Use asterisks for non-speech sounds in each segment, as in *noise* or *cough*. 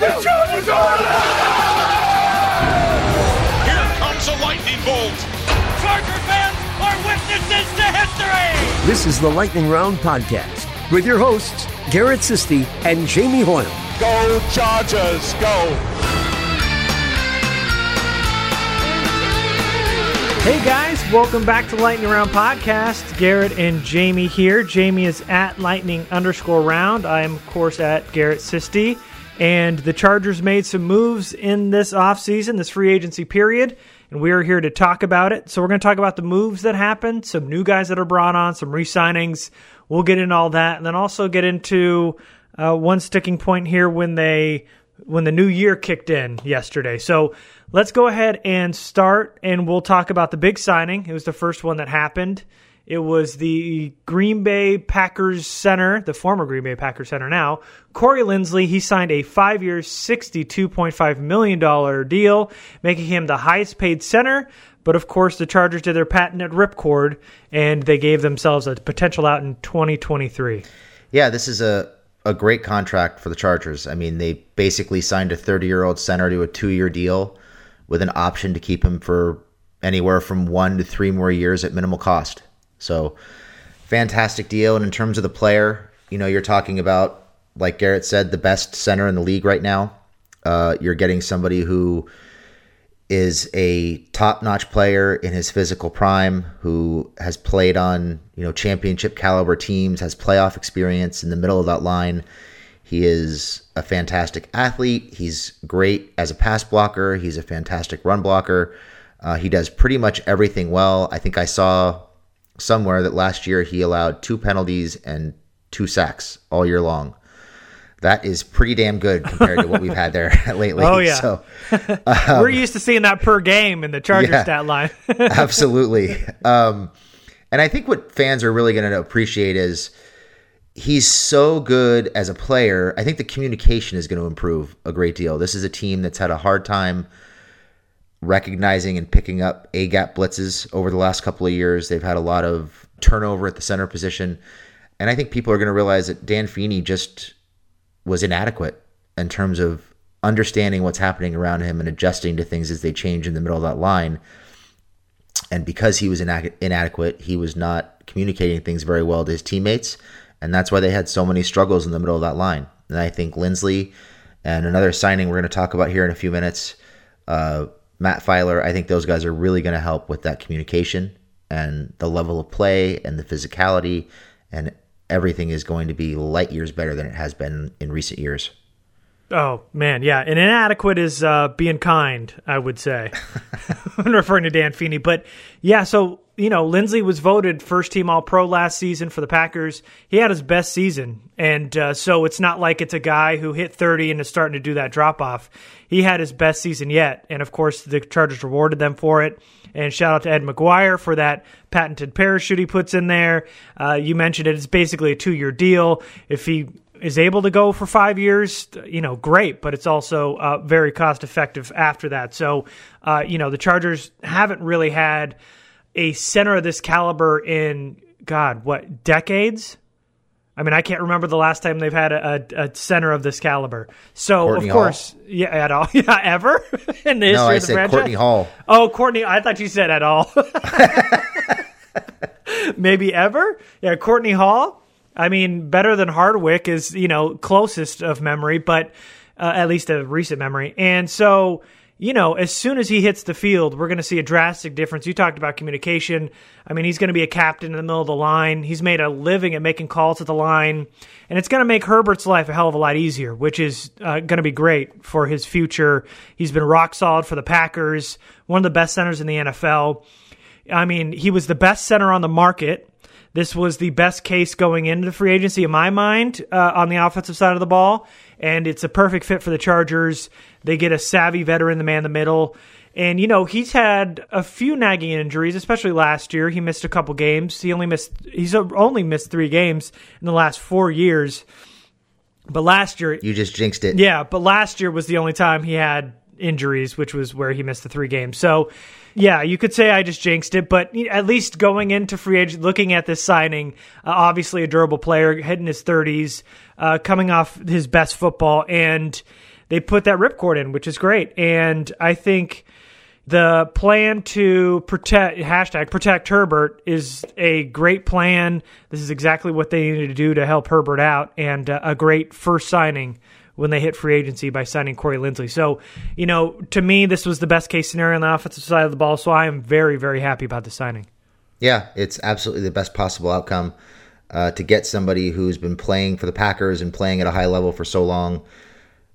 The Chargers are Here comes a lightning bolt. Charger fans are witnesses to history. This is the Lightning Round podcast with your hosts, Garrett Sisti and Jamie Hoyle. Go Chargers, go! Hey guys, welcome back to Lightning Round Podcast. Garrett and Jamie here. Jamie is at Lightning underscore round. I am, of course, at Garrett Sisti. And the Chargers made some moves in this offseason, this free agency period, and we are here to talk about it. So we're going to talk about the moves that happened, some new guys that are brought on, some re signings. We'll get into all that, and then also get into uh, one sticking point here when they when the new year kicked in yesterday. So let's go ahead and start, and we'll talk about the big signing. It was the first one that happened. It was the Green Bay Packers center, the former Green Bay Packers center now, Corey Linsley. He signed a five year, $62.5 million deal, making him the highest paid center. But of course, the Chargers did their patented ripcord, and they gave themselves a potential out in 2023. Yeah, this is a, a great contract for the Chargers. I mean, they basically signed a 30 year old center to a two year deal with an option to keep him for anywhere from one to three more years at minimal cost. So, fantastic deal. And in terms of the player, you know, you're talking about, like Garrett said, the best center in the league right now. Uh, you're getting somebody who is a top-notch player in his physical prime who has played on you know championship caliber teams has playoff experience in the middle of that line. He is a fantastic athlete. He's great as a pass blocker. He's a fantastic run blocker. Uh, he does pretty much everything well. I think i saw somewhere that last year he allowed two penalties and two sacks all year long that is pretty damn good compared to what we've had there *laughs* lately. Oh yeah, so *laughs* um, we're used to seeing that per game in the Chargers yeah, stat line. *laughs* absolutely, um, and I think what fans are really going to appreciate is he's so good as a player. I think the communication is going to improve a great deal. This is a team that's had a hard time recognizing and picking up a gap blitzes over the last couple of years. They've had a lot of turnover at the center position. And I think people are going to realize that Dan Feeney just was inadequate in terms of understanding what's happening around him and adjusting to things as they change in the middle of that line. And because he was inadequate, he was not communicating things very well to his teammates. And that's why they had so many struggles in the middle of that line. And I think Linsley and another signing we're going to talk about here in a few minutes, uh, Matt Feiler, I think those guys are really going to help with that communication and the level of play and the physicality and everything is going to be light years better than it has been in recent years. Oh man, yeah, and inadequate is uh, being kind, I would say, *laughs* when referring to Dan Feeney. But yeah, so you know, Linsley was voted first team All Pro last season for the Packers. He had his best season, and uh, so it's not like it's a guy who hit 30 and is starting to do that drop off. He had his best season yet, and of course, the Chargers rewarded them for it. And shout out to Ed McGuire for that patented parachute he puts in there. Uh, you mentioned it; it's basically a two year deal. If he is able to go for five years, you know, great, but it's also uh, very cost effective after that. So, uh, you know, the Chargers haven't really had a center of this caliber in, God, what, decades? I mean, I can't remember the last time they've had a, a, a center of this caliber. So, Courtney of course, Hall? yeah, at all, *laughs* yeah, ever *laughs* in the history no, I of the said franchise. Courtney Hall. Oh, Courtney, I thought you said at all. *laughs* Maybe ever? Yeah, Courtney Hall. I mean, better than Hardwick is you know closest of memory, but uh, at least a recent memory. And so, you know, as soon as he hits the field, we're going to see a drastic difference. You talked about communication. I mean, he's going to be a captain in the middle of the line. He's made a living at making calls at the line, and it's going to make Herbert's life a hell of a lot easier, which is uh, going to be great for his future. He's been rock solid for the Packers, one of the best centers in the NFL. I mean, he was the best center on the market. This was the best case going into the free agency, in my mind, uh, on the offensive side of the ball. And it's a perfect fit for the Chargers. They get a savvy veteran, the man in the middle. And, you know, he's had a few nagging injuries, especially last year. He missed a couple games. He only missed, he's only missed three games in the last four years. But last year, You just jinxed it. yeah, but last year was the only time he had injuries, which was where he missed the three games. So, yeah, you could say I just jinxed it, but at least going into free agent, looking at this signing, uh, obviously a durable player, hitting his 30s, uh, coming off his best football, and they put that ripcord in, which is great. And I think the plan to protect hashtag protect Herbert is a great plan. This is exactly what they needed to do to help Herbert out, and uh, a great first signing when they hit free agency by signing Corey Linsley. So, you know, to me, this was the best case scenario on the offensive side of the ball. So I am very, very happy about the signing. Yeah, it's absolutely the best possible outcome uh, to get somebody who's been playing for the Packers and playing at a high level for so long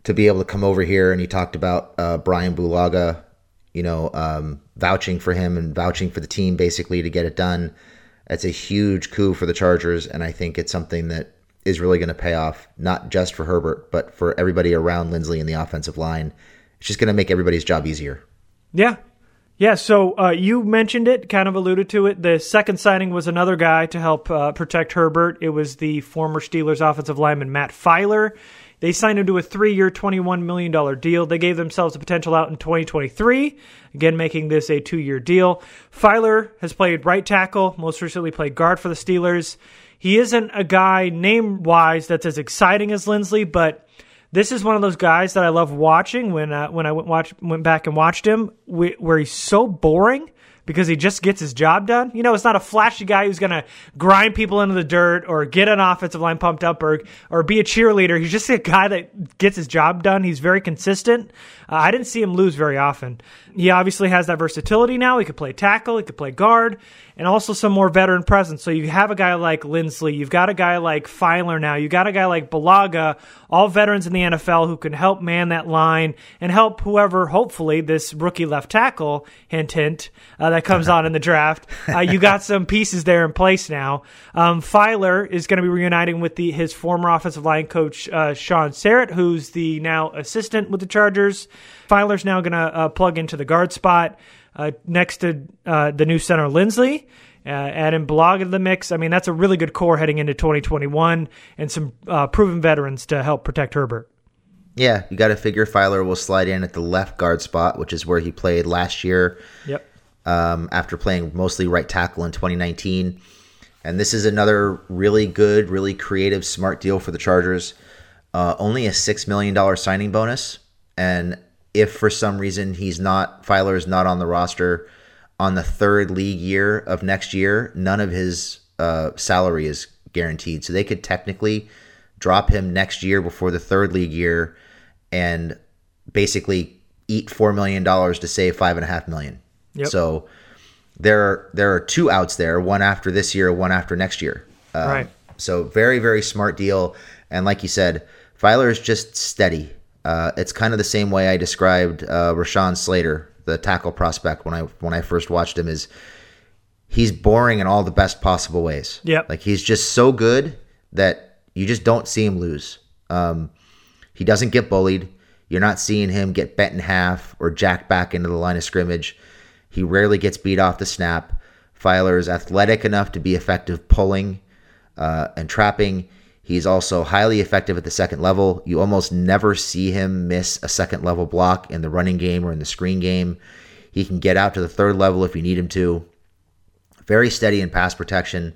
to be able to come over here. And you talked about uh, Brian Bulaga, you know, um, vouching for him and vouching for the team basically to get it done. That's a huge coup for the Chargers, and I think it's something that is really going to pay off, not just for Herbert, but for everybody around Linsley in the offensive line. It's just going to make everybody's job easier. Yeah. Yeah, so uh, you mentioned it, kind of alluded to it. The second signing was another guy to help uh, protect Herbert. It was the former Steelers offensive lineman Matt Feiler. They signed him to a three year, $21 million deal. They gave themselves a potential out in 2023, again, making this a two year deal. Filer has played right tackle, most recently played guard for the Steelers. He isn't a guy name wise that's as exciting as Linsley, but this is one of those guys that I love watching when uh, when I went watch went back and watched him, where he's so boring because he just gets his job done. You know, it's not a flashy guy who's going to grind people into the dirt or get an offensive line pumped up or or be a cheerleader. He's just a guy that gets his job done. He's very consistent. Uh, I didn't see him lose very often. He obviously has that versatility now. He could play tackle, he could play guard, and also some more veteran presence. So you have a guy like Linsley, you've got a guy like Feiler now, you got a guy like Bulaga, all veterans in the NFL who can help man that line and help whoever, hopefully, this rookie left tackle, hint, hint, uh, that comes on in the draft. *laughs* Uh, you got some pieces there in place now. Um, Feiler is going to be reuniting with the his former offensive line coach, uh, Shaun Sarrett, who's the now assistant with the Chargers. Feiler's now going to uh, plug into the guard spot uh, next to uh, the new center Linsley. Uh, adding Blog in the mix. I mean, that's a really good core heading into 2021 and some uh, proven veterans to help protect Herbert. Yeah, you got to figure Feiler will slide in at the left guard spot, which is where he played last year. Yep. Um, after playing mostly right tackle in 2019. And this is another really good, really creative, smart deal for the Chargers. Uh, only a $6 million signing bonus. And if for some reason he's not Feiler is not on the roster on the third league year of next year, none of his uh, salary is guaranteed. So they could technically drop him next year before the third league year and basically eat four million dollars to save five and a half million. Yep. So there are, there are two outs there, one after this year, one after next year. Um, right. So very very smart deal, and like you said, Feiler is just steady. Uh, it's kind of the same way I described uh, Rashawn Slater, the tackle prospect, when I when I first watched him. Is he's boring in all the best possible ways. Yeah, like he's just so good that you just don't see him lose. Um, he doesn't get bullied. You're not seeing him get bent in half or jacked back into the line of scrimmage. He rarely gets beat off the snap. Feiler is athletic enough to be effective pulling uh, and trapping. He's also highly effective at the second level. You almost never see him miss a second level block in the running game or in the screen game. He can get out to the third level if you need him to. Very steady in pass protection.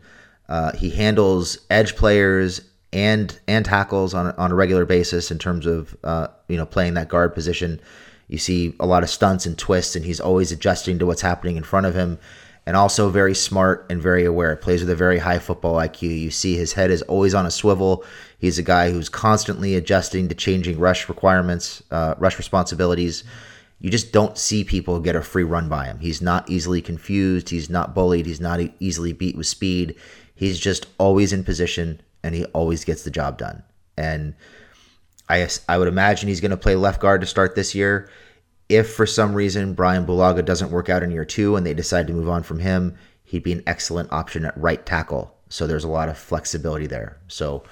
Uh, he handles edge players and and tackles on on a regular basis in terms of uh, you know playing that guard position. You see a lot of stunts and twists, and he's always adjusting to what's happening in front of him and also very smart and very aware. Plays with a very high football IQ. You see his head is always on a swivel. He's a guy who's constantly adjusting to changing rush requirements, uh, rush responsibilities. You just don't see people get a free run by him. He's not easily confused. He's not bullied. He's not easily beat with speed. He's just always in position and he always gets the job done. And I, I would imagine he's going to play left guard to start this year if for some reason Brian Bulaga doesn't work out in year two and they decide to move on from him, he'd be an excellent option at right tackle. So there's a lot of flexibility there. So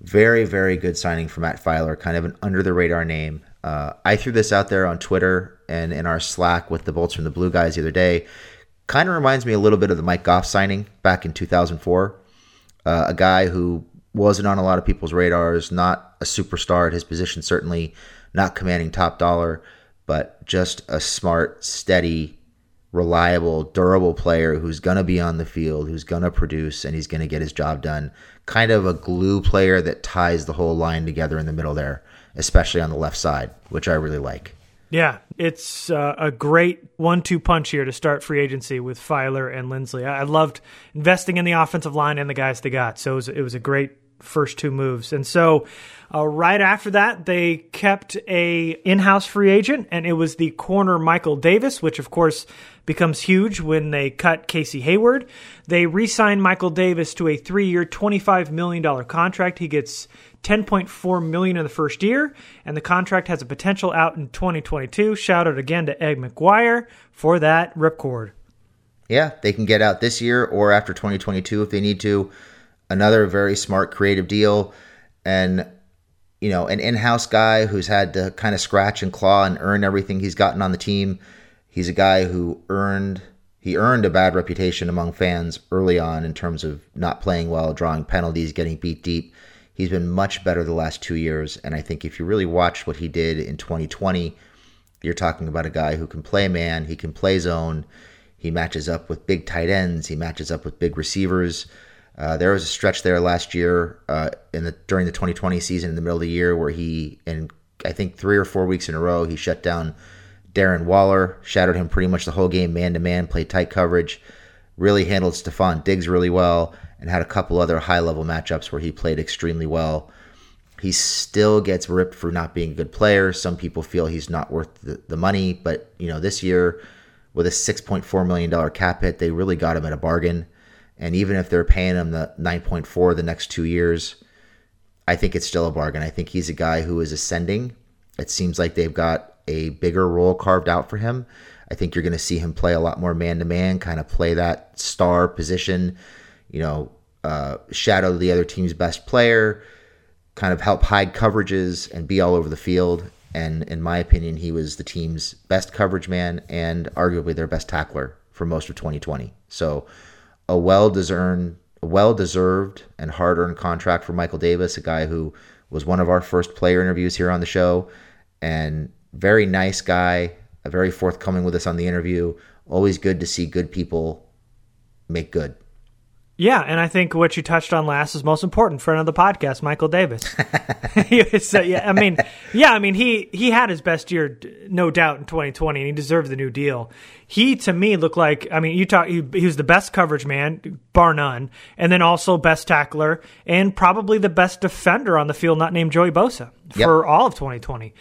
very, very good signing for Matt Feiler, kind of an under the radar name. Uh, I threw this out there on Twitter and in our Slack with the Bolts from the Blue guys the other day. Kind of reminds me a little bit of the Mike Goff signing back in 2004. Uh, a guy who wasn't on a lot of people's radars, not a superstar at his position, certainly not commanding top dollar but just a smart, steady, reliable, durable player who's going to be on the field, who's going to produce, and he's going to get his job done. Kind of a glue player that ties the whole line together in the middle there. especially on the left side, which I really like. Yeah, it's uh, a great one-two punch here to start free agency with Feiler and Linsley. I, I loved investing in the offensive line and the guys they got, so it was, it was a great first two moves. And so, uh, right after that, they kept a in-house free agent, and it was the corner Michael Davis, which of course becomes huge when they cut Casey Hayward. They re-signed Michael Davis to a three-year, twenty-five million dollar contract. He gets 10.4 million in the first year, and the contract has a potential out in 2022. Shout out again to Ed McGuire for that ripcord. Yeah, they can get out this year or after 2022 if they need to. Another very smart, creative deal, and you know, an in-house guy who's had to kind of scratch and claw and earn everything he's gotten on the team. He's a guy who earned he earned a bad reputation among fans early on in terms of not playing well, drawing penalties, getting beat deep. He's been much better the last two years. And I think if you really watch what he did in 2020, you're talking about a guy who can play man, he can play zone, he matches up with big tight ends, he matches up with big receivers. Uh, there was a stretch there last year uh, in the during the 2020 season in the middle of the year where he, in I think three or four weeks in a row, he shut down Darren Waller, shadowed him pretty much the whole game, man to man, played tight coverage, really handled Stefon Diggs really well and had a couple other high level matchups where he played extremely well. He still gets ripped for not being a good player. Some people feel he's not worth the, the money, but you know, this year with a $6.4 million cap hit, they really got him at a bargain. And even if they're paying him the 9.4 the next two years, I think it's still a bargain. I think he's a guy who is ascending. It seems like they've got a bigger role carved out for him. I think you're going to see him play a lot more man to man, kind of play that star position you know, uh, shadow the other team's best player, kind of help hide coverages and be all over the field. And in my opinion, he was the team's best coverage man and arguably their best tackler for most of 2020. So a well deserved, well deserved and hard earned contract for Michael Davis, a guy who was one of our first player interviews here on the show, and very nice guy, very forthcoming with us on the interview. Always good to see good people make good. Yeah, and I think what you touched on last is most important. for another podcast, Michael Davis. *laughs* *laughs* so, yeah, I mean, yeah, I mean, he he had his best year, no doubt, in 2020, and he deserved the new deal. He to me looked like, I mean, you talk, he, he was the best coverage man, bar none, and then also best tackler and probably the best defender on the field, not named Joey Bosa for yep. all of 2020.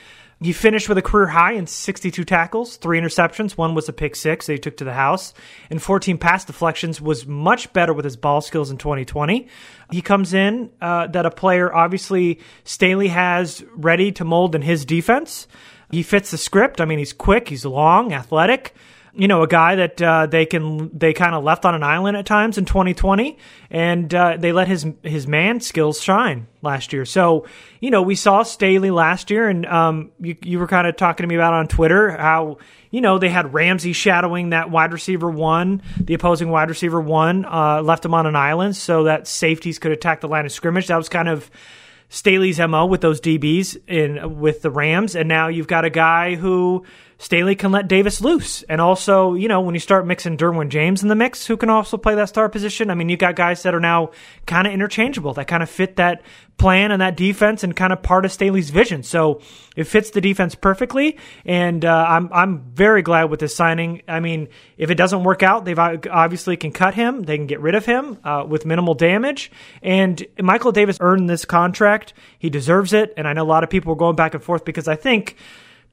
He finished with a career high in 62 tackles, three interceptions. One was a pick six that he took to the house, and 14 pass deflections. Was much better with his ball skills in 2020. He comes in uh, that a player obviously Staley has ready to mold in his defense. He fits the script. I mean, he's quick, he's long, athletic you know, a guy that uh, they can they kind of left on an island at times in 2020, and uh, they let his his man skills shine last year. So, you know, we saw Staley last year, and um, you you were kind of talking to me about on Twitter how you know they had Ramsey shadowing that wide receiver one, the opposing wide receiver one, uh, left him on an island so that safeties could attack the line of scrimmage. That was kind of Staley's mo with those DBs in with the Rams, and now you've got a guy who Staley can let Davis loose. And also, you know, when you start mixing Derwin James in the mix, who can also play that star position, I mean, you've got guys that are now kind of interchangeable, that kind of fit that plan and that defense and kind of part of Staley's vision. So it fits the defense perfectly. And uh, I'm, I'm very glad with this signing. I mean, if it doesn't work out, they've obviously can cut him, they can get rid of him uh, with minimal damage. And Michael Davis earned this contract. He deserves it. And I know a lot of people were going back and forth because I think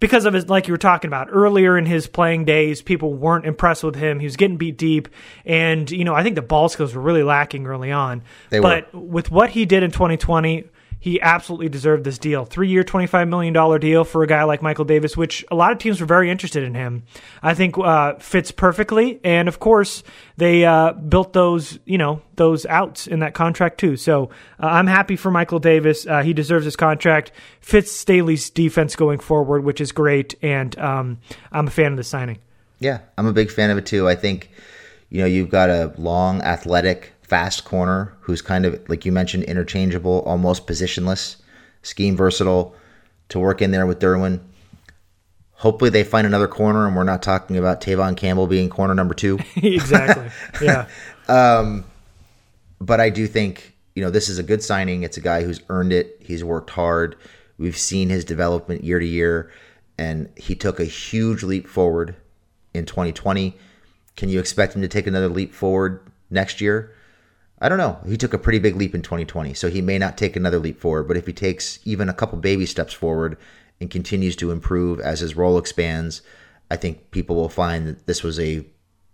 because of his, like you were talking about earlier in his playing days, people weren't impressed with him. He was getting beat deep, and you know I think the ball skills were really lacking early on. They but were. with what he did in 2020, he absolutely deserved this deal. Three year, $25 million deal for a guy like Michael Davis, which a lot of teams were very interested in him. I think uh, fits perfectly. And of course, they uh, built those, you know, those outs in that contract too. So uh, I'm happy for Michael Davis. Uh, he deserves his contract. Fits Staley's defense going forward, which is great. And um, I'm a fan of the signing. Yeah, I'm a big fan of it too. I think, you know, you've got a long, athletic, fast corner who's kind of like you mentioned interchangeable, almost positionless, scheme versatile to work in there with Derwin. Hopefully they find another corner and we're not talking about Tevaughn Campbell being corner number two. *laughs* exactly. Yeah. *laughs* um, but I do think, you know, this is a good signing. It's a guy who's earned it. He's worked hard. We've seen his development year to year, and he took a huge leap forward in 2020. Can you expect him to take another leap forward next year? I don't know. He took a pretty big leap in 2020, so he may not take another leap forward. But if he takes even a couple baby steps forward and continues to improve as his role expands, I think people will find that this was a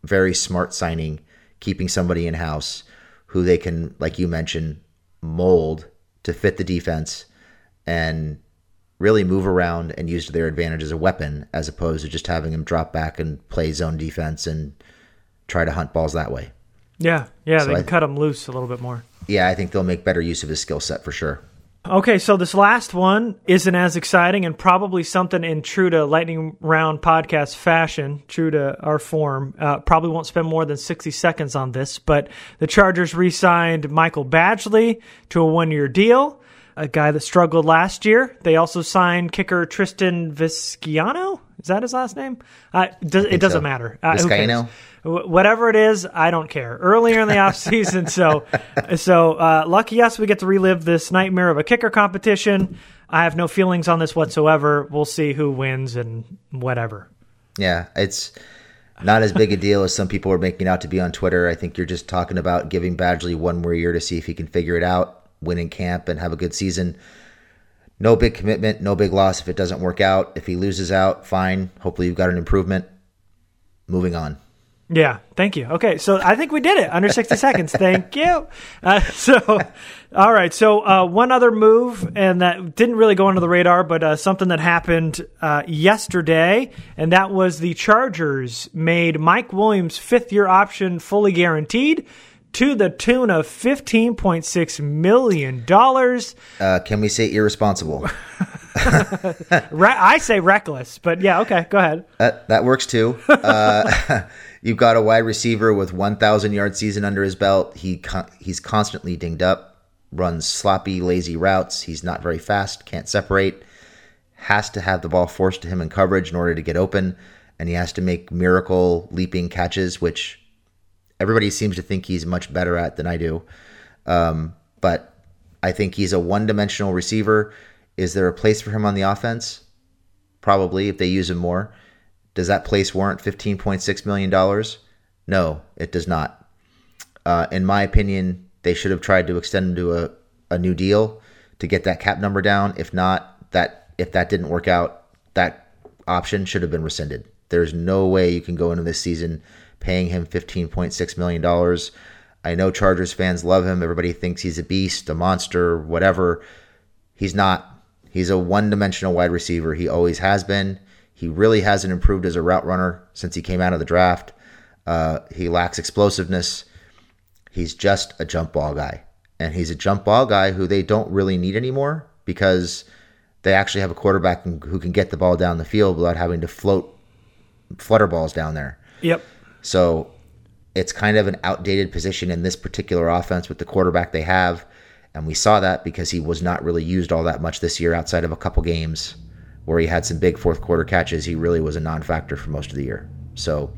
very smart signing, keeping somebody in house who they can, like you mentioned, mold to fit the defense and really move around and use to their advantage as a weapon, as opposed to just having him drop back and play zone defense and try to hunt balls that way. Yeah, yeah, So they can cut him loose a little bit more. Yeah, I think they'll make better use of his skill set for sure. Okay, so this last one isn't as exciting and probably something in true to Lightning Round podcast fashion, true to our form. Uh, probably won't spend more than 60 seconds on this, but the Chargers re signed Michael Badgley to a one year deal, a guy that struggled last year. They also signed kicker Tristan Vizcaino. Is that his last name? Uh, does, it doesn't so. matter. Uh? Whatever it is, I don't care. Earlier in the offseason, so *laughs* so uh, lucky us, we get to relive this nightmare of a kicker competition. I have no feelings on this whatsoever. We'll see who wins and whatever. Yeah, it's not as big a deal as some people are making out to be on Twitter. I think you're just talking about giving Badgley one more year to see if he can figure it out, win in camp, and have a good season. No big commitment, no big loss if it doesn't work out. If he loses out, fine. Hopefully, you've got an improvement. Moving on. Yeah, thank you. Okay, so I think we did it under 60 *laughs* seconds. Thank you. Uh, so, all right. So, uh, one other move, and that didn't really go under the radar, but uh, something that happened uh, yesterday, and that was the Chargers made Mike Williams' fifth year option fully guaranteed to the tune of $15.6 million. Uh, can we say irresponsible? *laughs* *laughs* Re- I say reckless, but yeah, okay, go ahead. That that works too. Uh, *laughs* you've got a wide receiver with 1,000 yard season under his belt. He he's constantly dinged up, runs sloppy, lazy routes. He's not very fast, can't separate. Has to have the ball forced to him in coverage in order to get open, and he has to make miracle leaping catches, which everybody seems to think he's much better at than I do. Um, but I think he's a one dimensional receiver. Is there a place for him on the offense? Probably if they use him more. Does that place warrant $15.6 million? No, it does not. Uh, in my opinion, they should have tried to extend him to a, a new deal to get that cap number down. If not, that if that didn't work out, that option should have been rescinded. There's no way you can go into this season paying him $15.6 million. I know Chargers fans love him. Everybody thinks he's a beast, a monster, whatever. He's not. He's a one dimensional wide receiver. He always has been. He really hasn't improved as a route runner since he came out of the draft. Uh, he lacks explosiveness. He's just a jump ball guy. And he's a jump ball guy who they don't really need anymore because they actually have a quarterback who can get the ball down the field without having to float flutter balls down there. Yep. So it's kind of an outdated position in this particular offense with the quarterback they have. And we saw that because he was not really used all that much this year outside of a couple games where he had some big fourth quarter catches. He really was a non factor for most of the year. So,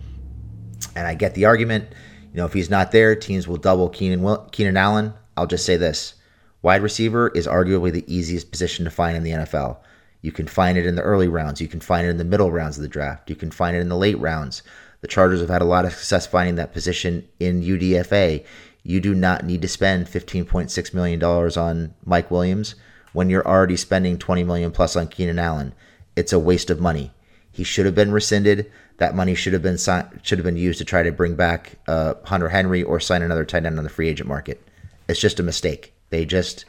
and I get the argument. You know, if he's not there, teams will double Keenan, Keenan Allen. I'll just say this wide receiver is arguably the easiest position to find in the NFL. You can find it in the early rounds. You can find it in the middle rounds of the draft. You can find it in the late rounds. The Chargers have had a lot of success finding that position in UDFA. You do not need to spend $15.6 million on Mike Williams when you're already spending 20 million plus on Keenan Allen. It's a waste of money. He should have been rescinded. That money should have been should have been used to try to bring back uh, Hunter Henry or sign another tight end on the free agent market. It's just a mistake. They just,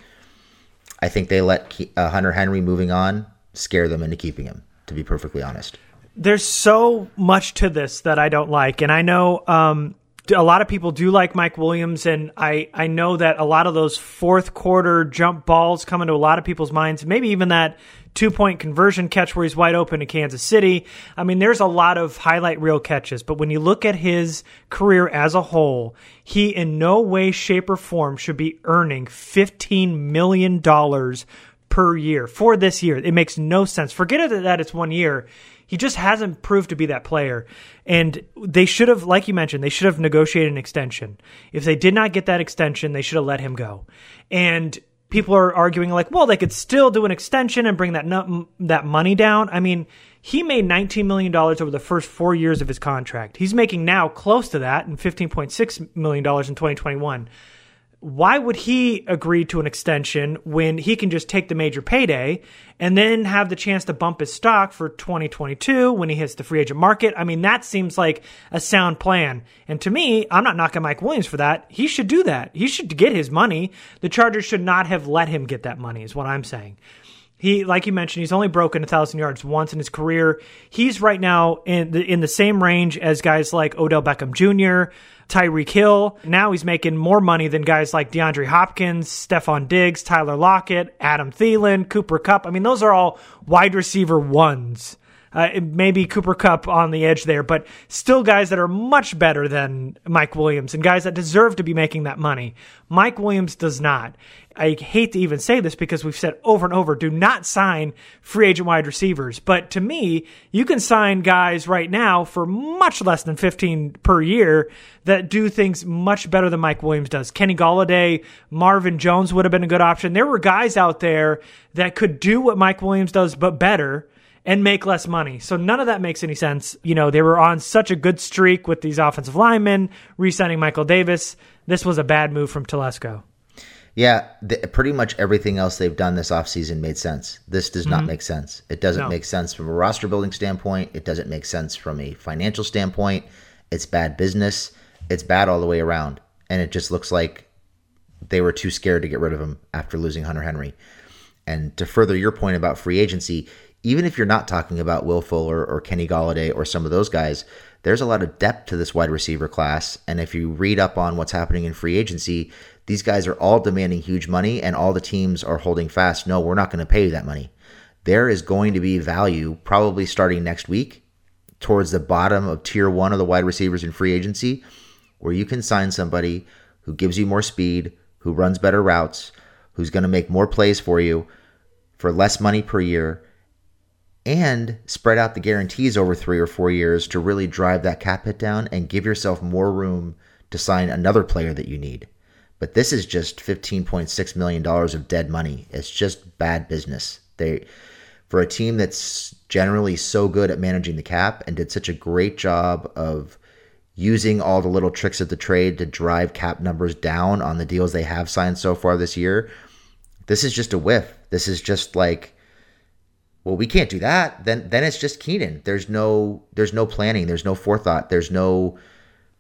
I think they let Ke- uh, Hunter Henry moving on scare them into keeping him. To be perfectly honest. There's so much to this that I don't like, and I know um, a lot of people do like Mike Williams, and I I know that a lot of those fourth quarter jump balls come into a lot of people's minds. Maybe even that two point conversion catch where he's wide open to Kansas City. I mean, there's a lot of highlight reel catches, but when you look at his career as a whole, he in no way, shape, or form should be earning fifteen million dollars per year for this year. It makes no sense. Forget it that it's one year. He just hasn't proved to be that player. And they should have, like you mentioned, they should have negotiated an extension. If they did not get that extension, they should have let him go. And people are arguing like, well, they could still do an extension and bring that that money down. I mean, he made 19 million dollars over the first 4 years of his contract. He's making now close to that and 15.6 million dollars in 2021 why would he agree to an extension when he can just take the major payday and then have the chance to bump his stock for 2022 when he hits the free agent market? I mean, that seems like a sound plan. And to me, I'm not knocking Mike Williams for that. He should do that. He should get his money. The Chargers should not have let him get that money, is what I'm saying. He, like you mentioned, he's only broken a thousand yards once in his career. He's right now in the in the same range as guys like Odell Beckham Jr., Tyreek Hill. Now he's making more money than guys like DeAndre Hopkins, Stefon Diggs, Tyler Lockett, Adam Thielen, Cooper Kupp. I mean, those are all wide receiver ones. Uh, maybe Cooper Kupp on the edge there, but still guys that are much better than Mike Williams and guys that deserve to be making that money. Mike Williams does not. I hate to even say this because we've said over and over do not sign free agent wide receivers. But to me, you can sign guys right now for much less than 15 per year that do things much better than Mike Williams does. Kenny Golladay, Marvin Jones would have been a good option. There were guys out there that could do what Mike Williams does, but better and make less money. So none of that makes any sense. You know, they were on such a good streak with these offensive linemen, re signing Michael Davis. This was a bad move from Telesco. Yeah, the, pretty much everything else they've done this offseason made sense. This does not mm-hmm. make sense. It doesn't No. make sense from a roster building standpoint. It doesn't make sense from a financial standpoint. It's bad business. It's bad all the way around. And it just looks like they were too scared to get rid of him after losing Hunter Henry. And to further your point about free agency, even if you're not talking about Will Fuller or Kenny Golladay or some of those guys, there's a lot of depth to this wide receiver class. And if you read up on what's happening in free agency, these guys are all demanding huge money, and all the teams are holding fast. No, we're not going to pay you that money. There is going to be value probably starting next week towards the bottom of tier one of the wide receivers in free agency, where you can sign somebody who gives you more speed, who runs better routes, who's going to make more plays for you for less money per year, and spread out the guarantees over three or four years to really drive that cap hit down and give yourself more room to sign another player that you need. But this is just $15.6 million of dead money. It's just bad business. They for a team that's generally so good at managing the cap and did such a great job of using all the little tricks of the trade to drive cap numbers down on the deals they have signed so far this year. This is just a whiff. This is just like well, we can't do that. Then then it's just Keenan. There's no there's no planning, there's no forethought, there's no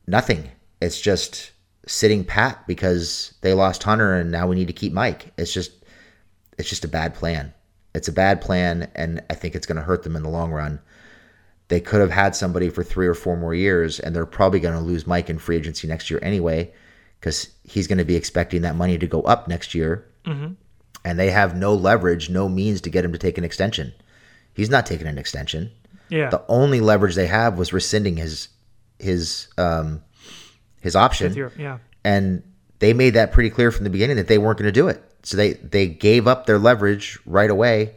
nothing. It's just sitting pat because they lost Hunter and now we need to keep Mike. It's just it's just a bad plan. It's a bad plan and I think it's going to hurt them in the long run. They could have had somebody for 3 or 4 more years and they're probably going to lose Mike in free agency next year anyway cuz he's going to be expecting that money to go up next year. Mm-hmm. And they have no leverage, no means to get him to take an extension. He's not taking an extension. Yeah. The only leverage they have was rescinding his his um his option yeah. and they made that pretty clear from the beginning that they weren't going to do it. So they they gave up their leverage right away,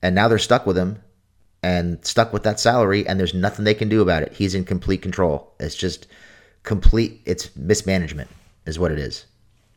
and now they're stuck with him, and stuck with that salary, and there's nothing they can do about it. He's in complete control. It's just complete. It's mismanagement, is what it is.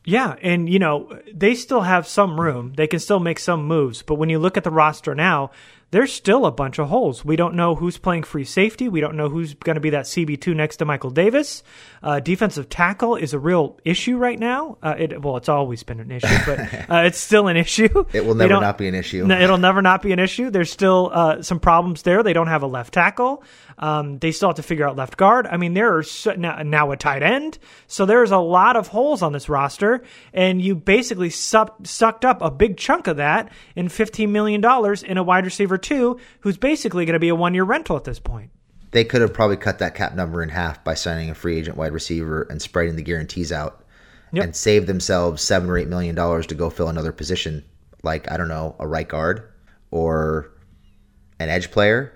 Yeah, and you know, they still have some room. They can still make some moves, but when you look at the roster now, there's still a bunch of holes. We don't know who's playing free safety. We don't know who's going to be that CB2 next to Michael Davis. Uh, defensive tackle is a real issue right now. Uh, it, well, it's always been an issue, but *laughs* uh, it's still an issue. It will never not be an issue. No, it'll never not be an issue. There's still uh, some problems there. They don't have a left tackle. Um, they still have to figure out left guard. I mean, there are so, now, now a tight end. So there's a lot of holes on this roster, and you basically sucked up a big chunk of that in $15 million in a wide receiver two, who's basically going to be a one year rental at this point. They could have probably cut that cap number in half by signing a free agent wide receiver and spreading the guarantees out, Yep. and save themselves seven or eight million dollars to go fill another position, like I don't know, a right guard or an edge player.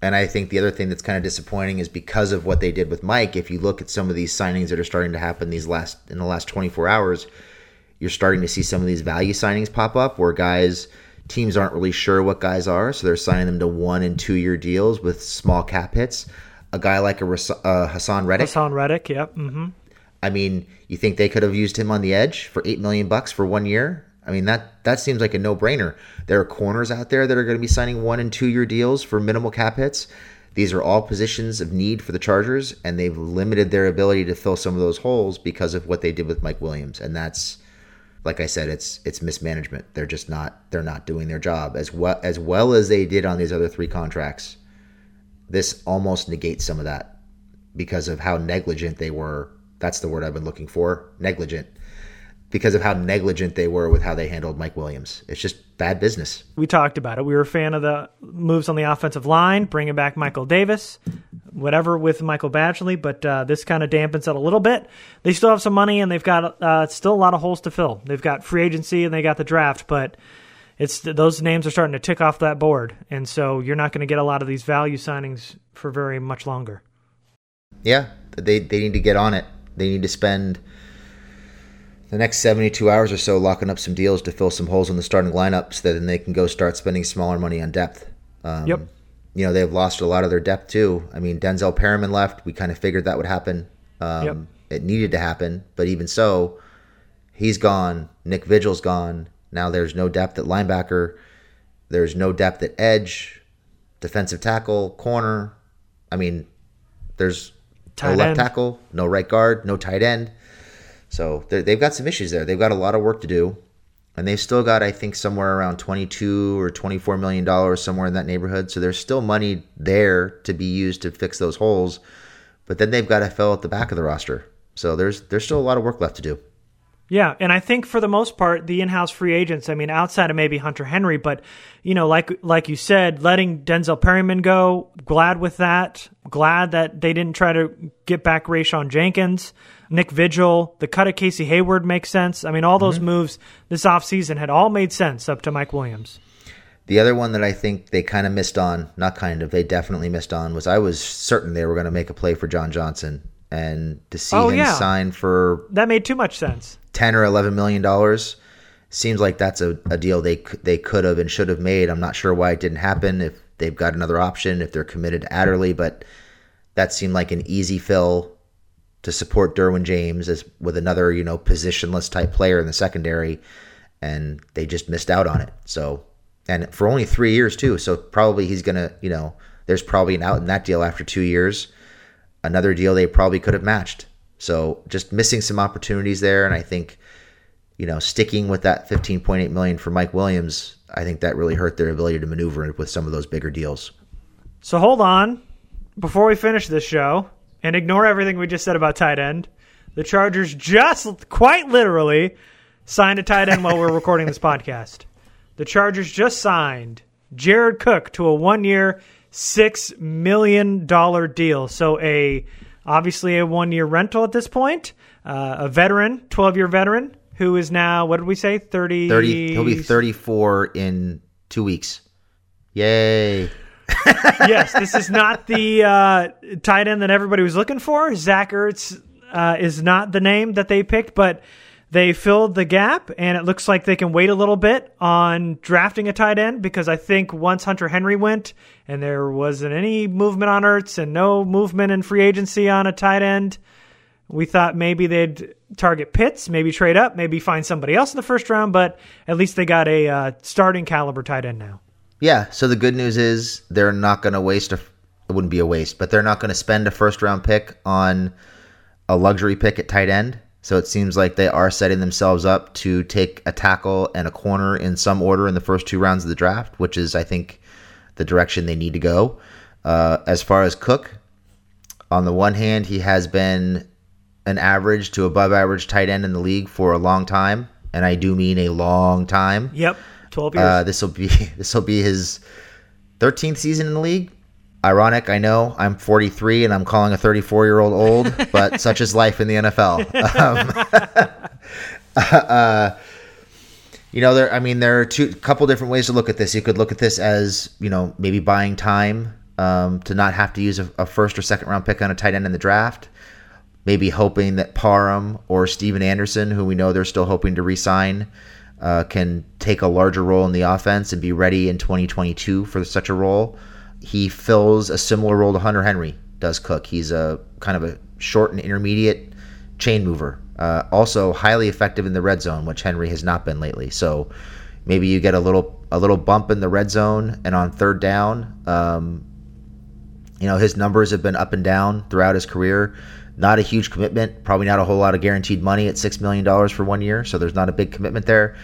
And I think the other thing that's kind of disappointing is because of what they did with Mike. If you look at some of these signings that are starting to happen these last in the last 24 hours, you're starting to see some of these value signings pop up where guys teams aren't really sure what guys are, so they're signing them to one and two year deals with small cap hits. A guy like a uh, Haason Reddick. Haason Reddick, yep. hmm I mean, you think they could have used him on the edge for eight million bucks for one year I mean that that seems like a no-brainer. There are corners out there that are going to be signing one and two year deals for minimal cap hits. These are all positions of need for the Chargers, and they've limited their ability to fill some of those holes because of what they did with Mike Williams, and that's like I said, it's it's mismanagement. They're just not they're not doing their job as well as well as they did on these other three contracts. This almost negates some of that because of how negligent they were. That's the word I've been looking for. Negligent. Because of how negligent they were with how they handled Mike Williams. It's just bad business. We talked about it. We were a fan of the moves on the offensive line, bringing back Michael Davis, whatever with Michael Badgley, but uh, this kind of dampens it a little bit. They still have some money and they've got uh, still a lot of holes to fill. They've got free agency and they got the draft, but it's those names are starting to tick off that board, and so you're not going to get a lot of these value signings for very much longer. Yeah, they they need to get on it. They need to spend the next 72 hours or so locking up some deals to fill some holes in the starting lineup so that then they can go start spending smaller money on depth. Um, yep. You know, they've lost a lot of their depth too. I mean, Denzel Perryman left. We kind of figured that would happen. Um, yep. It needed to happen, but even so, he's gone. Nick Vigil's gone. Now there's no depth at linebacker. There's no depth at edge, defensive tackle, corner. I mean, there's tight no left end. tackle, no right guard, no tight end. So they've got some issues there. They've got a lot of work to do, and they've still got, I think, somewhere around twenty-two or twenty-four million dollars, somewhere in that neighborhood. So there's still money there to be used to fix those holes, but then they've got to fill at the back of the roster. So there's there's still a lot of work left to do. Yeah, and I think for the most part, the in-house free agents. I mean, outside of maybe Hunter Henry, but you know, like like you said, letting Denzel Perryman go. Glad with that. Glad that they didn't try to get back Rayshawn Jenkins, Nick Vigil. The cut of Casey Hayward makes sense. I mean, all those mm-hmm. moves this offseason had all made sense up to Mike Williams. The other one that I think they kind of missed on, not kind of, they definitely missed on, was I was certain they were going to make a play for John Johnson. And to see Oh, him yeah. sign for That made too much sense. 10 or 11 million dollars seems like that's a, a deal they they could have and should have made. I'm not sure why it didn't happen if they've got another option if they're committed to Adderley, but that seemed like an easy fill to support Derwin James as with another, you know, positionless type player in the secondary and they just missed out on it. So and for only 3 years too, so probably he's to, you know, there's probably an out in that deal after 2 years. Another deal they probably could have matched. So just missing some opportunities there, and I think, you know, sticking with that 15.8 million for Mike Williams, I think that really hurt their ability to maneuver with some of those bigger deals. So hold on before we finish this show and ignore everything we just said about tight end. The Chargers just quite literally signed a tight end while we're recording this podcast. The Chargers just signed Jared Cook to a one-year, six million dollar deal. So a obviously a one-year rental at this point. Uh, a veteran, twelve-year veteran who is now what did we say 30 30 he'll be 34 in 2 weeks. Yay. *laughs* yes, this is not the uh, tight end that everybody was looking for. Zach Ertz uh, is not the name that they picked, but they filled the gap, and it looks like they can wait a little bit on drafting a tight end because I think once Hunter Henry went and there wasn't any movement on Ertz and no movement in free agency on a tight end, we thought maybe they'd target Pitts, maybe trade up, maybe find somebody else in the first round, but at least they got a uh, starting caliber tight end now. Yeah, so the good news is they're not going to waste a it wouldn't be a waste, but they're not going to spend a first round pick on a luxury pick at tight end. So it seems like they are setting themselves up to take a tackle and a corner in some order in the first two rounds of the draft, which is, I think, the direction they need to go. Uh, as far as Cook, on the one hand, he has been an average to above average tight end in the league for a long time, and I do mean a long time. Yep, 12 years. Uh, this will be *laughs* this will be his 13th season in the league. Ironic, I know. I'm 43 and I'm calling a 34 year old old, *laughs* but such is life in the NFL. *laughs* Um, uh, you know, there. I mean, there are two couple different ways to look at this. You could look at this as you know maybe buying time um, to not have to use a, a first or second round pick on a tight end in the draft. Maybe hoping that Parham or Stephen Anderson, who we know they're still hoping to re-sign, uh, can take a larger role in the offense and be ready in 2022 for such a role. He fills a similar role to Hunter Henry does Cook. He's a kind of a short and intermediate chain mover. Uh, also, highly effective in the red zone, which Henry has not been lately. So maybe you get a little a little bump in the red zone, and on third down, um, you know his numbers have been up and down throughout his career. Not a huge commitment, probably not a whole lot of guaranteed money at six million dollars for one year, so there's not a big commitment there.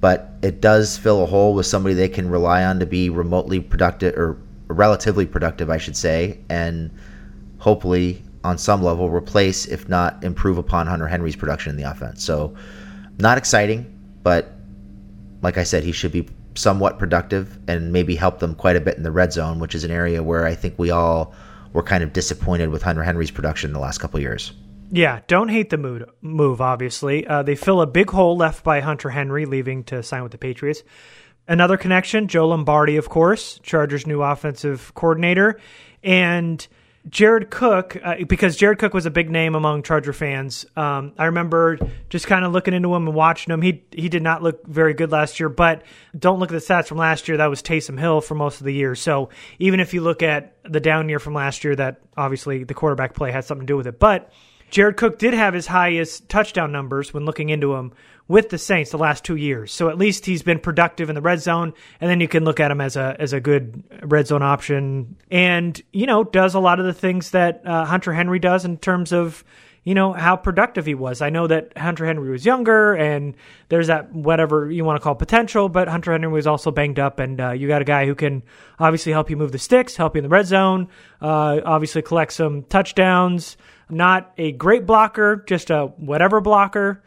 But it does fill a hole with somebody they can rely on to be remotely productive or relatively productive, I should say, and hopefully on some level replace, if not improve upon Hunter Henry's production in the offense. So, not exciting, but like I said, he should be somewhat productive and maybe help them quite a bit in the red zone, which is an area where I think we all were kind of disappointed with Hunter Henry's production in the last couple years. Yeah, don't hate the mood, move, obviously. Uh, they fill a big hole left by Hunter Henry leaving to sign with the Patriots. Another connection, Joe Lombardi, of course, Chargers' new offensive coordinator. And Jared Cook, uh, because Jared Cook was a big name among Charger fans. Um, I remember just kind of looking into him and watching him. He he did not look very good last year, but don't look at the stats from last year. That was Taysom Hill for most of the year. So even if you look at the down year from last year, that obviously the quarterback play had something to do with it. But Jared Cook did have his highest touchdown numbers when looking into him with the Saints the last two years. So at least he's been productive in the red zone, and then you can look at him as a as a good red zone option, and you know does a lot of the things that uh, Hunter Henry does in terms of you know how productive he was. I know that Hunter Henry was younger, and there's that whatever you want to call potential, but Hunter Henry was also banged up, and uh, you got a guy who can obviously help you move the sticks, help you in the red zone, uh, obviously collect some touchdowns. Not a great blocker, just a whatever blocker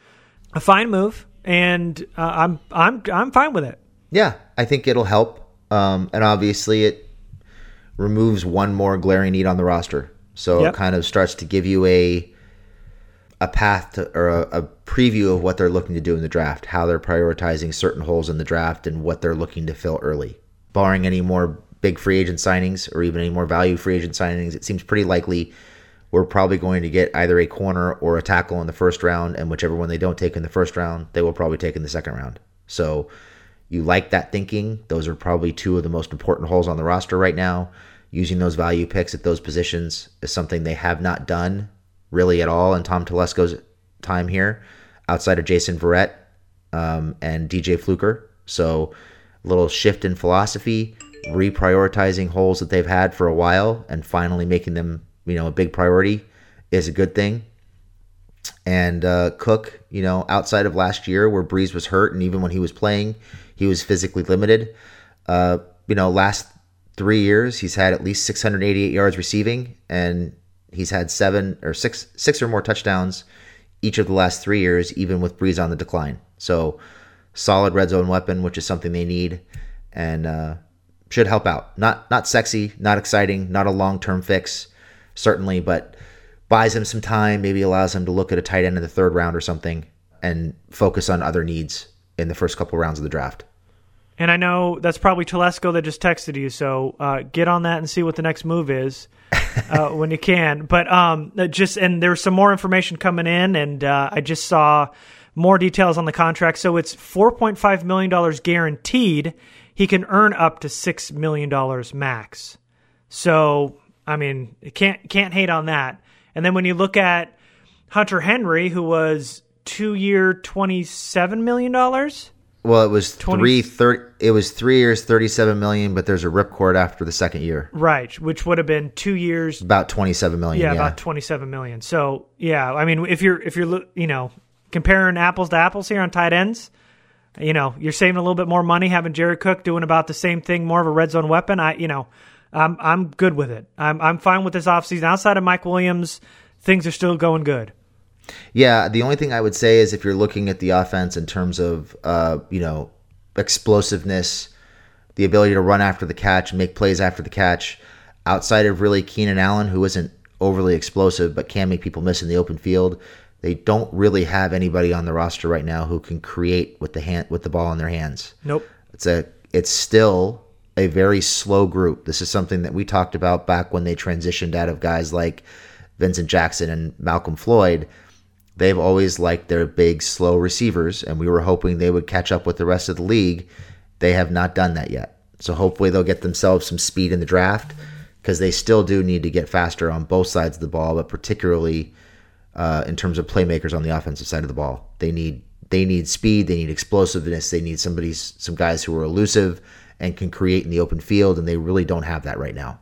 a fine move, and uh, I'm I'm I'm fine with it. Yeah, I think it'll help, um, and obviously it removes one more glaring need on the roster. So yep. it kind of starts to give you a a path to, or a, a, preview of what they're looking to do in the draft, how they're prioritizing certain holes in the draft, and what they're looking to fill early. Barring any more big free agent signings or even any more value free agent signings, it seems pretty likely we're probably going to get either a corner or a tackle in the first round, and whichever one they don't take in the first round, they will probably take in the second round. So you like that thinking. Those are probably two of the most important holes on the roster right now. Using those value picks at those positions is something they have not done really at all in Tom Telesco's time here, outside of Jason Verrett um, and DJ Fluker. So a little shift in philosophy, reprioritizing holes that they've had for a while, and finally making them you know, a big priority is a good thing. And uh, Cook, you know, outside of last year where Brees was hurt, and even when he was playing, he was physically limited. Uh, you know, last three years he's had at least 688 yards receiving, and he's had seven or six six or more touchdowns each of the last three years, even with Brees on the decline. So, solid red zone weapon, which is something they need, and uh, should help out. Not not sexy, not exciting, not a long term fix certainly, but buys him some time, maybe allows him to look at a tight end in the third round or something and focus on other needs in the first couple rounds of the draft. And I know that's probably Telesco that just texted you, so uh, get on that and see what the next move is *laughs* uh, when you can. But um, just and there's some more information coming in, and uh, I just saw more details on the contract. So it's 4.5 million dollars guaranteed. He can earn up to six million dollars max. So I mean, can't can't hate on that. And then when you look at Hunter Henry, who was two year twenty seven million dollars. Well, it was 20, three thirty. It was three years, thirty-seven million. But there's a ripcord after the second year, right? Which would have been two years, about twenty-seven million. Yeah, yeah, about twenty-seven million. So yeah, I mean, if you're if you're you know comparing apples to apples here on tight ends, you know you're saving a little bit more money having Jerry Cook doing about the same thing, more of a red zone weapon. I you know I'm I'm good with it. I'm I'm fine with this offseason. Outside of Mike Williams, things are still going good. Yeah, the only thing I would say is if you're looking at the offense in terms of uh, you know, explosiveness, the ability to run after the catch, make plays after the catch, outside of really Keenan Allen, who isn't overly explosive but can make people miss in the open field, they don't really have anybody on the roster right now who can create with the hand with the ball in their hands. Nope. It's a it's still a very slow group. This is something that we talked about back when they transitioned out of guys like Vincent Jackson and Malcolm Floyd. They've always liked their big, slow receivers, and we were hoping they would catch up with the rest of the league. They have not done that yet. So hopefully they'll get themselves some speed in the draft because they still do need to get faster on both sides of the ball, but particularly uh, in terms of playmakers on the offensive side of the ball. They need they need speed, they need explosiveness, they need somebody some guys who are elusive and can create in the open field, and they really don't have that right now.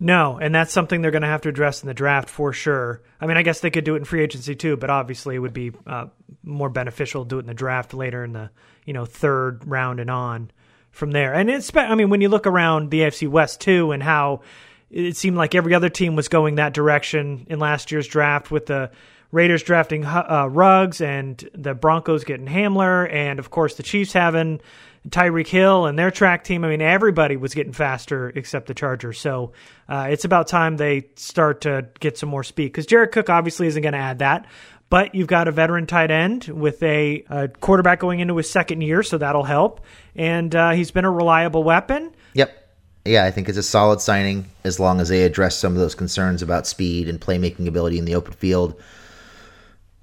No, and that's something they're going to have to address in the draft for sure. I mean, I guess they could do it in free agency too, but obviously it would be uh, more beneficial to do it in the draft later in the you know third round and on from there. And it's I mean, when you look around the AFC West too, and how it seemed like every other team was going that direction in last year's draft with the Raiders drafting uh, Ruggs and the Broncos getting Hamler, and of course the Chiefs having Tyreek Hill and their track team. I mean, everybody was getting faster except the Chargers. So uh, it's about time they start to get some more speed because Jared Cook obviously isn't going to add that. But you've got a veteran tight end with a, a, quarterback going into his second year, so that'll help. And uh, he's been a reliable weapon. Yep. Yeah, I think it's a solid signing as long as they address some of those concerns about speed and playmaking ability in the open field.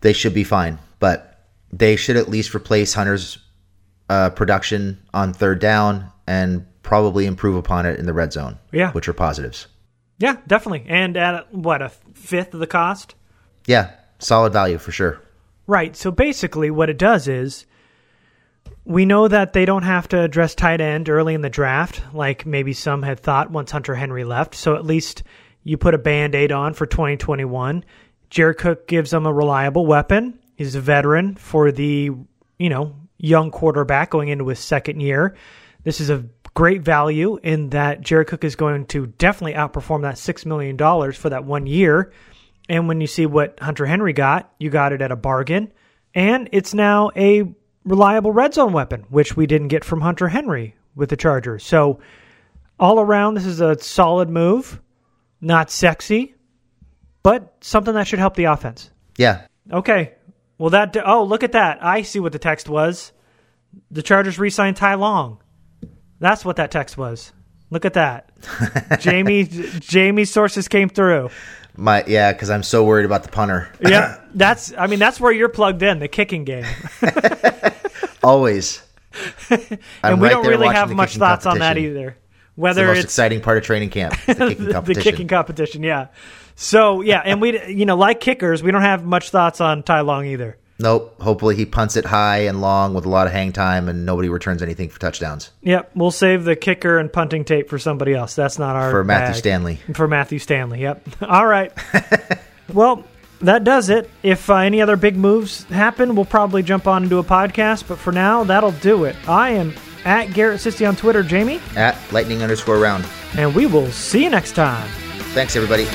They should be fine, but they should at least replace Hunter's uh, production on third down and probably improve upon it in the red zone. Yeah, which are positives. Yeah, definitely, and at what a fifth of the cost. Yeah, solid value for sure. Right. So basically, what it does is we know that they don't have to address tight end early in the draft, like maybe some had thought once Hunter Henry left. So at least you put a band aid on for 2021. Jared Cook gives them a reliable weapon. He's a veteran for the, you know, young quarterback going into his second year. This is a great value in that Jared Cook is going to definitely outperform that $6 million for that one year. And when you see what Hunter Henry got, you got it at a bargain. And it's now a reliable red zone weapon, which we didn't get from Hunter Henry with the Chargers. So, all around, this is a solid move. Not sexy, but something that should help the offense. Yeah. Okay. Well, that oh look at that! I see what the text was. The Chargers re-signed Ty Long. That's what that text was. Look at that. *laughs* Jamie Jamie's sources came through. My yeah, because I'm so worried about the punter. yeah, *laughs* that's. I mean, that's where you're plugged in the kicking game. *laughs* Always. and we right don't really have much thoughts on that either. Whether it's the most it's exciting part of training camp, the *laughs* kicking the, competition. the kicking competition, yeah. So yeah, and we you know like kickers, we don't have much thoughts on Ty Long either. Nope. Hopefully he punts it high and long with a lot of hang time, and nobody returns anything for touchdowns. Yep, we'll save the kicker and punting tape for somebody else. That's not our for Matthew bag. Stanley. For Matthew Stanley. Yep. *laughs* All right. *laughs* well, that does it. If uh, any other big moves happen, we'll probably jump on into a podcast. But for now, that'll do it. I am at Garrett Sisti on Twitter. Jamie at lightning underscore round. And we will see you next time. Thanks, everybody.